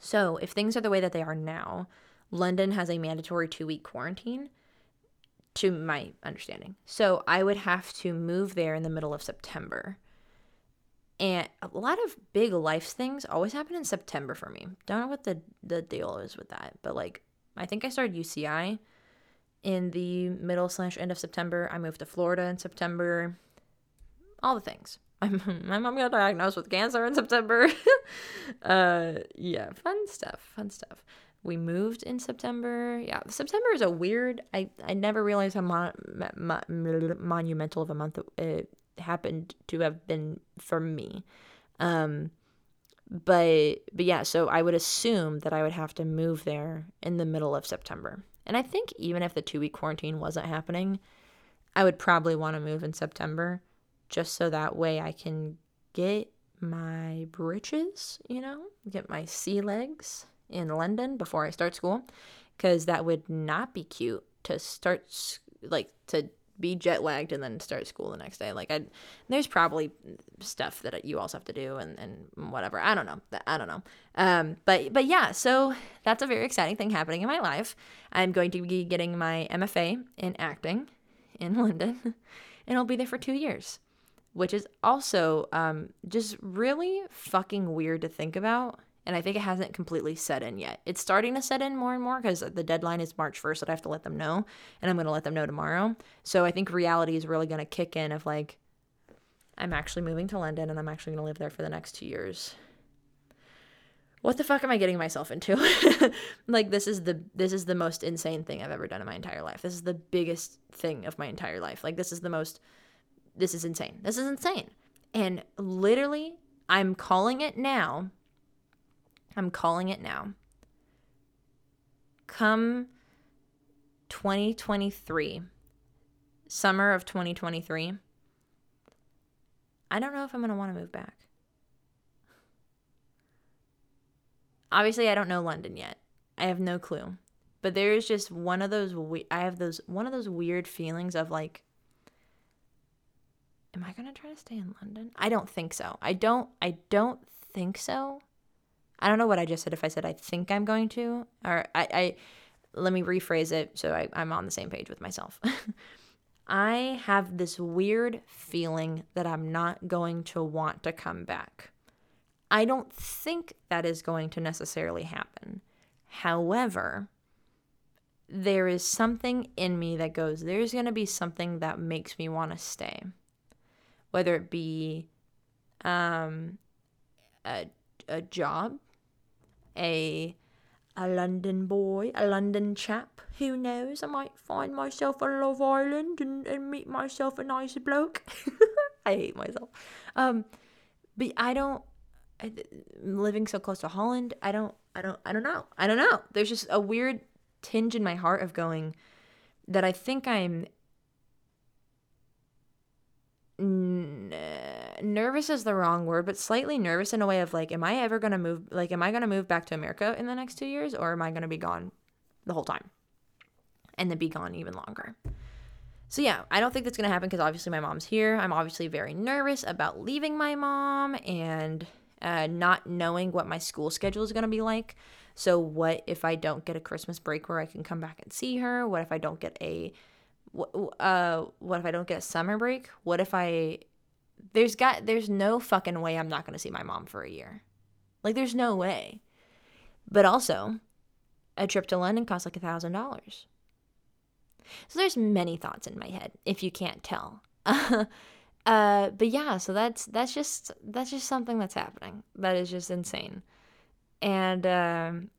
So if things are the way that they are now, London has a mandatory two week quarantine. to my understanding. So I would have to move there in the middle of September. And a lot of big life things always happen in September for me. Don't know what the, the deal is with that, but like I think I started UCI in the middle slash end of September. I moved to Florida in September. All the things. I'm, my mom got diagnosed with cancer in September. uh, yeah, fun stuff. Fun stuff. We moved in September. Yeah, September is a weird. I I never realized how mon- mon- monumental of a month it happened to have been for me. Um, but but yeah, so I would assume that I would have to move there in the middle of September. And I think even if the two week quarantine wasn't happening, I would probably want to move in September just so that way I can get my britches, you know, get my sea legs in London before I start school. Because that would not be cute to start, like, to be jet lagged and then start school the next day. Like I, there's probably stuff that you also have to do and, and whatever. I don't know. I don't know. Um, but but yeah, so that's a very exciting thing happening in my life. I'm going to be getting my MFA in acting in London, and I'll be there for two years, which is also um, just really fucking weird to think about and I think it hasn't completely set in yet. It's starting to set in more and more because the deadline is March 1st that I have to let them know, and I'm going to let them know tomorrow. So I think reality is really going to kick in of like, I'm actually moving to London and I'm actually going to live there for the next two years. What the fuck am I getting myself into? like this is the this is the most insane thing I've ever done in my entire life. This is the biggest thing of my entire life. Like this is the most this is insane. This is insane. And literally I'm calling it now I'm calling it now. Come 2023, summer of 2023, I don't know if I'm going to want to move back. Obviously, I don't know London yet. I have no clue. But there is just one of those we- I have those one of those weird feelings of like am I going to try to stay in London? I don't think so. I don't I don't think so. I don't know what I just said if I said I think I'm going to, or I, I let me rephrase it so I, I'm on the same page with myself. I have this weird feeling that I'm not going to want to come back. I don't think that is going to necessarily happen. However, there is something in me that goes, there's going to be something that makes me want to stay. Whether it be um, a, a job a a London boy, a London chap. Who knows? I might find myself on Love Island and, and meet myself a nice bloke. I hate myself. Um, but I don't. I, living so close to Holland, I don't. I don't. I don't know. I don't know. There's just a weird tinge in my heart of going that I think I'm n- nervous is the wrong word, but slightly nervous in a way of like, am I ever gonna move? Like, am I gonna move back to America in the next two years, or am I gonna be gone the whole time, and then be gone even longer? So yeah, I don't think that's gonna happen because obviously my mom's here. I'm obviously very nervous about leaving my mom and uh, not knowing what my school schedule is gonna be like. So what if I don't get a Christmas break where I can come back and see her? What if I don't get a uh what if I don't get a summer break? What if I there's got there's no fucking way I'm not going to see my mom for a year. Like there's no way. But also, a trip to London costs like a thousand dollars. So there's many thoughts in my head, if you can't tell. uh, but yeah, so that's that's just that's just something that's happening. That is just insane. And um,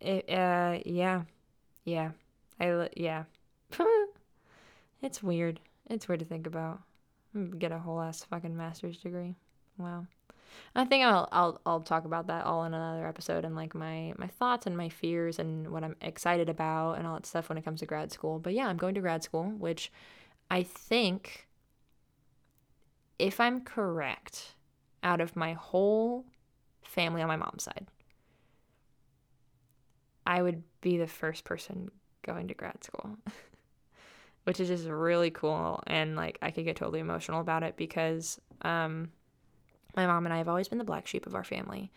it, uh, yeah, yeah, I yeah. It's weird. It's weird to think about. Get a whole ass fucking master's degree. Wow. I think I'll I'll I'll talk about that all in another episode and like my my thoughts and my fears and what I'm excited about and all that stuff when it comes to grad school. But yeah, I'm going to grad school, which I think if I'm correct, out of my whole family on my mom's side, I would be the first person going to grad school. which is just really cool. And like, I could get totally emotional about it because um, my mom and I have always been the black sheep of our family.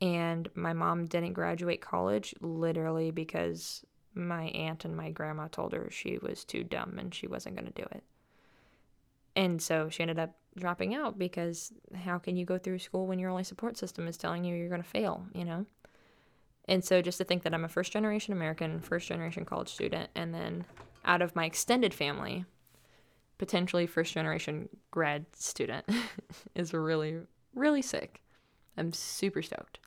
And my mom didn't graduate college literally because my aunt and my grandma told her she was too dumb and she wasn't going to do it. And so she ended up dropping out because how can you go through school when your only support system is telling you you're going to fail, you know? And so just to think that I'm a first generation American, first generation college student, and then out of my extended family, potentially first generation grad student is really, really sick. I'm super stoked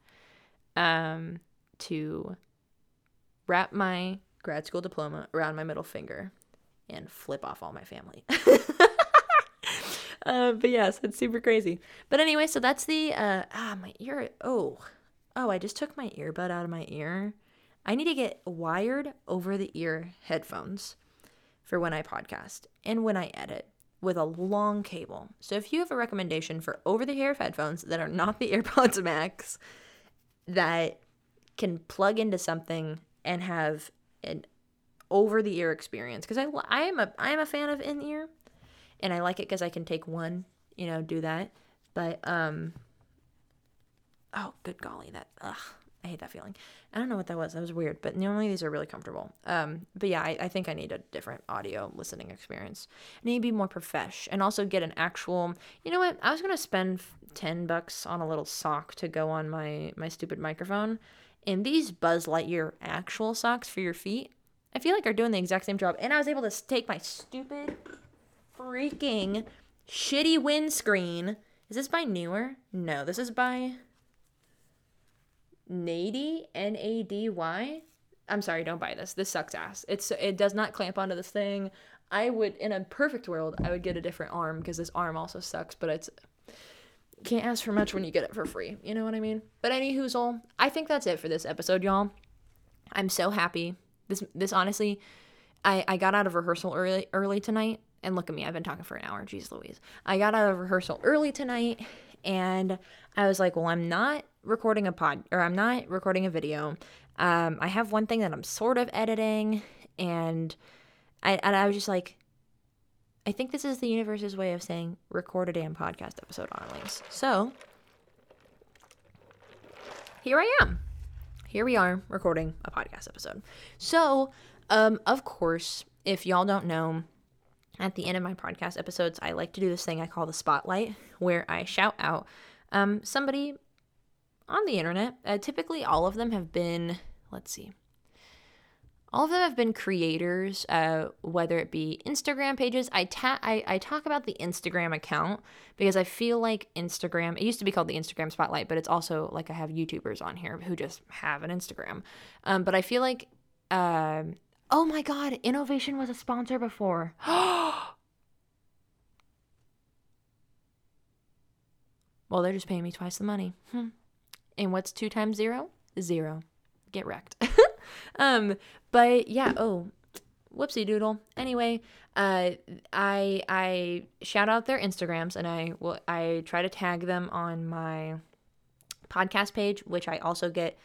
um, to wrap my grad school diploma around my middle finger and flip off all my family. uh, but yes, it's super crazy. But anyway, so that's the uh, ah my ear. Oh, oh, I just took my earbud out of my ear. I need to get wired over the ear headphones for when I podcast and when I edit with a long cable. So if you have a recommendation for over the ear headphones that are not the AirPods Max that can plug into something and have an over the ear experience because I I am a I am a fan of in ear and I like it because I can take one, you know, do that. But um oh good golly that ugh I hate that feeling. I don't know what that was. That was weird, but normally these are really comfortable. Um, but yeah, I, I think I need a different audio listening experience. I need to be more profesh and also get an actual. You know what? I was gonna spend ten bucks on a little sock to go on my my stupid microphone, and these Buzz Lightyear actual socks for your feet, I feel like are doing the exact same job. And I was able to take my stupid, freaking, shitty windscreen. Is this by Neewer? No, this is by Nady, N A D Y. I'm sorry, don't buy this. This sucks ass. It's it does not clamp onto this thing. I would in a perfect world, I would get a different arm because this arm also sucks, but it's can't ask for much when you get it for free. You know what I mean? But any whoozle, I think that's it for this episode, y'all. I'm so happy. This this honestly, I I got out of rehearsal early early tonight, and look at me, I've been talking for an hour. Jeez Louise, I got out of rehearsal early tonight, and I was like, well, I'm not recording a pod or I'm not recording a video. Um, I have one thing that I'm sort of editing, and I and I was just like, I think this is the universe's way of saying record a damn podcast episode on links. So here I am. Here we are recording a podcast episode. So, um, of course, if y'all don't know, at the end of my podcast episodes, I like to do this thing I call the spotlight, where I shout out um, somebody on the internet. Uh, typically, all of them have been, let's see, all of them have been creators, uh, whether it be Instagram pages. I, ta- I, I talk about the Instagram account because I feel like Instagram, it used to be called the Instagram Spotlight, but it's also like I have YouTubers on here who just have an Instagram. Um, but I feel like, uh, oh my God, Innovation was a sponsor before. well, they're just paying me twice the money. Hmm. And what's two times zero? Zero. Get wrecked. um, but yeah, oh, whoopsie doodle. Anyway, uh, I I shout out their Instagrams and I will I try to tag them on my podcast page, which I also get.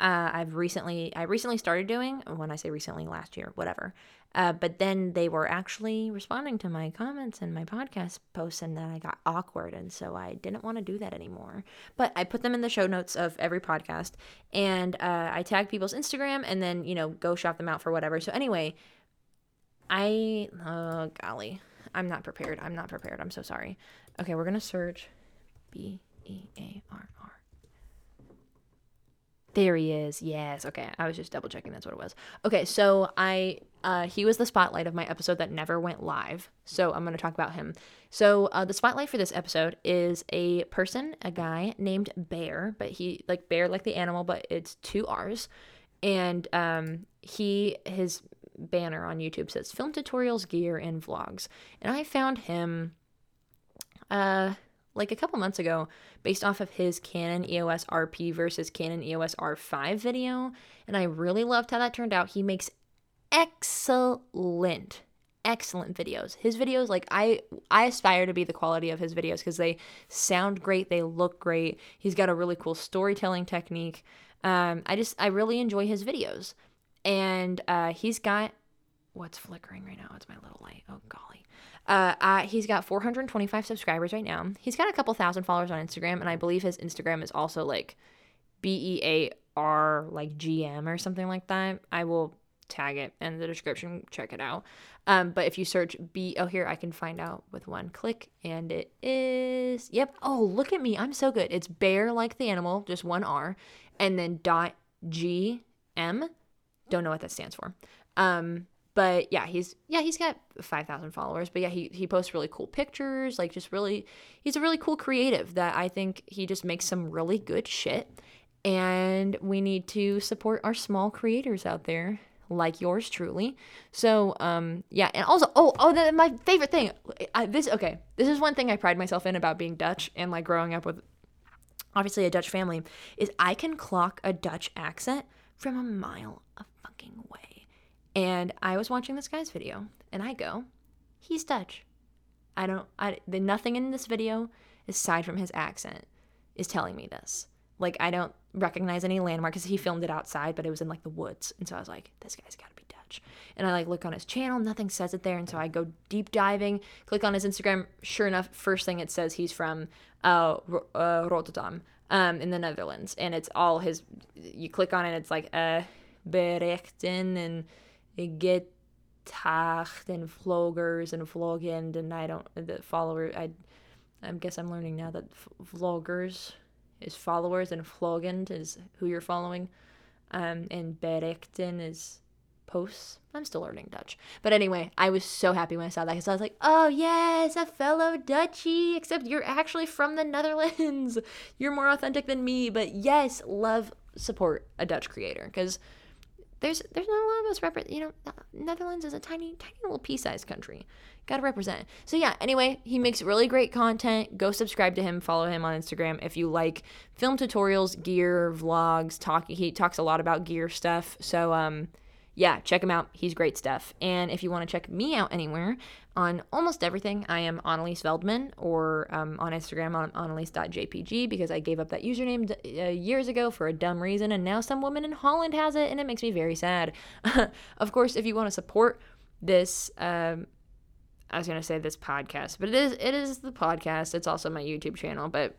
Uh, I've recently I recently started doing when I say recently last year whatever uh, but then they were actually responding to my comments and my podcast posts, and then I got awkward. And so I didn't want to do that anymore. But I put them in the show notes of every podcast, and uh, I tag people's Instagram, and then, you know, go shop them out for whatever. So anyway, I, oh, golly, I'm not prepared. I'm not prepared. I'm so sorry. Okay, we're going to search B E A R R. There he is. Yes. Okay. I was just double checking. That's what it was. Okay. So I, uh, he was the spotlight of my episode that never went live. So I'm going to talk about him. So uh, the spotlight for this episode is a person, a guy named Bear, but he like Bear like the animal, but it's two R's, and um, he his banner on YouTube says film tutorials, gear, and vlogs, and I found him. Uh, like a couple months ago based off of his Canon EOS RP versus Canon EOS R5 video, and I really loved how that turned out. He makes excellent excellent videos. His videos like I I aspire to be the quality of his videos cuz they sound great, they look great. He's got a really cool storytelling technique. Um I just I really enjoy his videos. And uh he's got what's flickering right now? It's my little light. Oh golly. Uh, he's got 425 subscribers right now. He's got a couple thousand followers on Instagram, and I believe his Instagram is also like B E A R like GM or something like that. I will tag it in the description. Check it out. Um, but if you search B, oh, here I can find out with one click, and it is, yep. Oh, look at me. I'm so good. It's bear like the animal, just one R, and then dot G M. Don't know what that stands for. Um, but yeah, he's yeah he's got five thousand followers. But yeah, he he posts really cool pictures. Like just really, he's a really cool creative that I think he just makes some really good shit. And we need to support our small creators out there like yours truly. So, um, yeah, and also, oh, oh, the, my favorite thing, I, this, okay, this is one thing I pride myself in about being Dutch and like growing up with obviously a Dutch family is I can clock a Dutch accent from a mile a fucking way. And I was watching this guy's video and I go, he's Dutch. I don't, I, the nothing in this video aside from his accent is telling me this. Like, I don't recognize any landmark because he filmed it outside, but it was in like the woods. And so I was like, this guy's got to be Dutch. And I like look on his channel, nothing says it there. And so I go deep diving, click on his Instagram. Sure enough, first thing it says he's from uh, uh, Rotterdam um, in the Netherlands. And it's all his, you click on it, it's like uh, berichten and getacht and vloggers and vloggend. And I don't, the follower, I, I guess I'm learning now that vloggers is followers, and Flogend is who you're following, um, and Berichten is posts. I'm still learning Dutch. But anyway, I was so happy when I saw that because I was like, oh, yes, a fellow Dutchie, except you're actually from the Netherlands. You're more authentic than me. But yes, love, support a Dutch creator because there's there's not a lot of us rep you know Netherlands is a tiny tiny little pea-sized country. Gotta represent. So yeah anyway he makes really great content. Go subscribe to him follow him on Instagram if you like film tutorials gear vlogs talk he talks a lot about gear stuff. So um yeah, check him out. He's great stuff. And if you want to check me out anywhere on almost everything, I am Annelies Veldman or um, on Instagram on annelies.jpg because I gave up that username d- uh, years ago for a dumb reason. And now some woman in Holland has it and it makes me very sad. of course, if you want to support this, um, I was going to say this podcast, but it is, it is the podcast. It's also my YouTube channel. But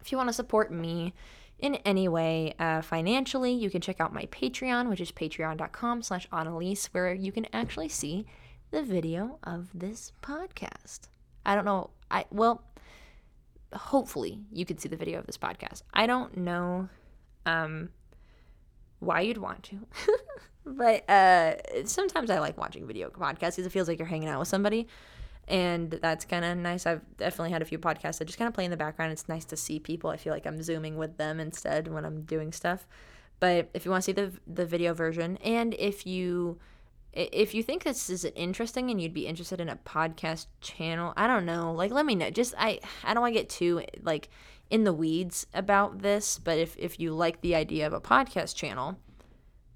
if you want to support me, in any way uh, financially, you can check out my Patreon, which is patreon.com slash Annelies, where you can actually see the video of this podcast. I don't know. I well, hopefully you can see the video of this podcast. I don't know um, why you'd want to, but uh, sometimes I like watching video podcasts because it feels like you're hanging out with somebody and that's kind of nice. I've definitely had a few podcasts that just kind of play in the background. It's nice to see people. I feel like I'm zooming with them instead when I'm doing stuff. But if you want to see the the video version, and if you if you think this is interesting and you'd be interested in a podcast channel, I don't know. Like, let me know. Just I I don't want to get too like in the weeds about this, but if if you like the idea of a podcast channel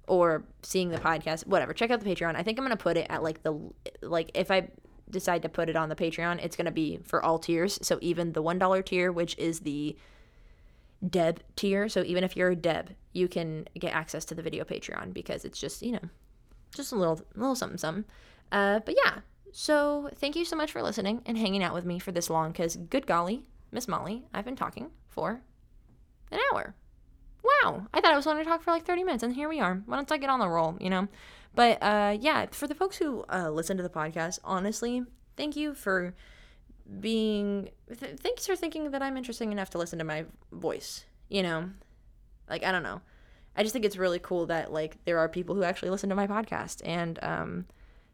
or seeing the podcast, whatever, check out the Patreon. I think I'm gonna put it at like the like if I decide to put it on the Patreon, it's going to be for all tiers. So even the $1 tier, which is the Deb tier. So even if you're a Deb, you can get access to the video Patreon because it's just, you know, just a little, little something, something. Uh, but yeah, so thank you so much for listening and hanging out with me for this long because good golly, Miss Molly, I've been talking for an hour. Wow, I thought I was going to talk for like 30 minutes and here we are. Why don't I get on the roll, you know? But uh, yeah, for the folks who uh, listen to the podcast, honestly, thank you for being. Th- thanks for thinking that I'm interesting enough to listen to my voice. You know, like I don't know. I just think it's really cool that like there are people who actually listen to my podcast, and um,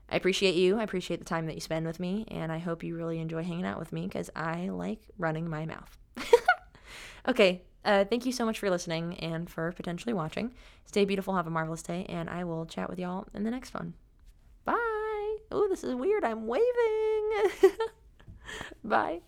I appreciate you. I appreciate the time that you spend with me, and I hope you really enjoy hanging out with me because I like running my mouth. okay, uh, thank you so much for listening and for potentially watching. Stay beautiful, have a marvelous day, and I will chat with y'all in the next one. Bye. Oh, this is weird. I'm waving. Bye.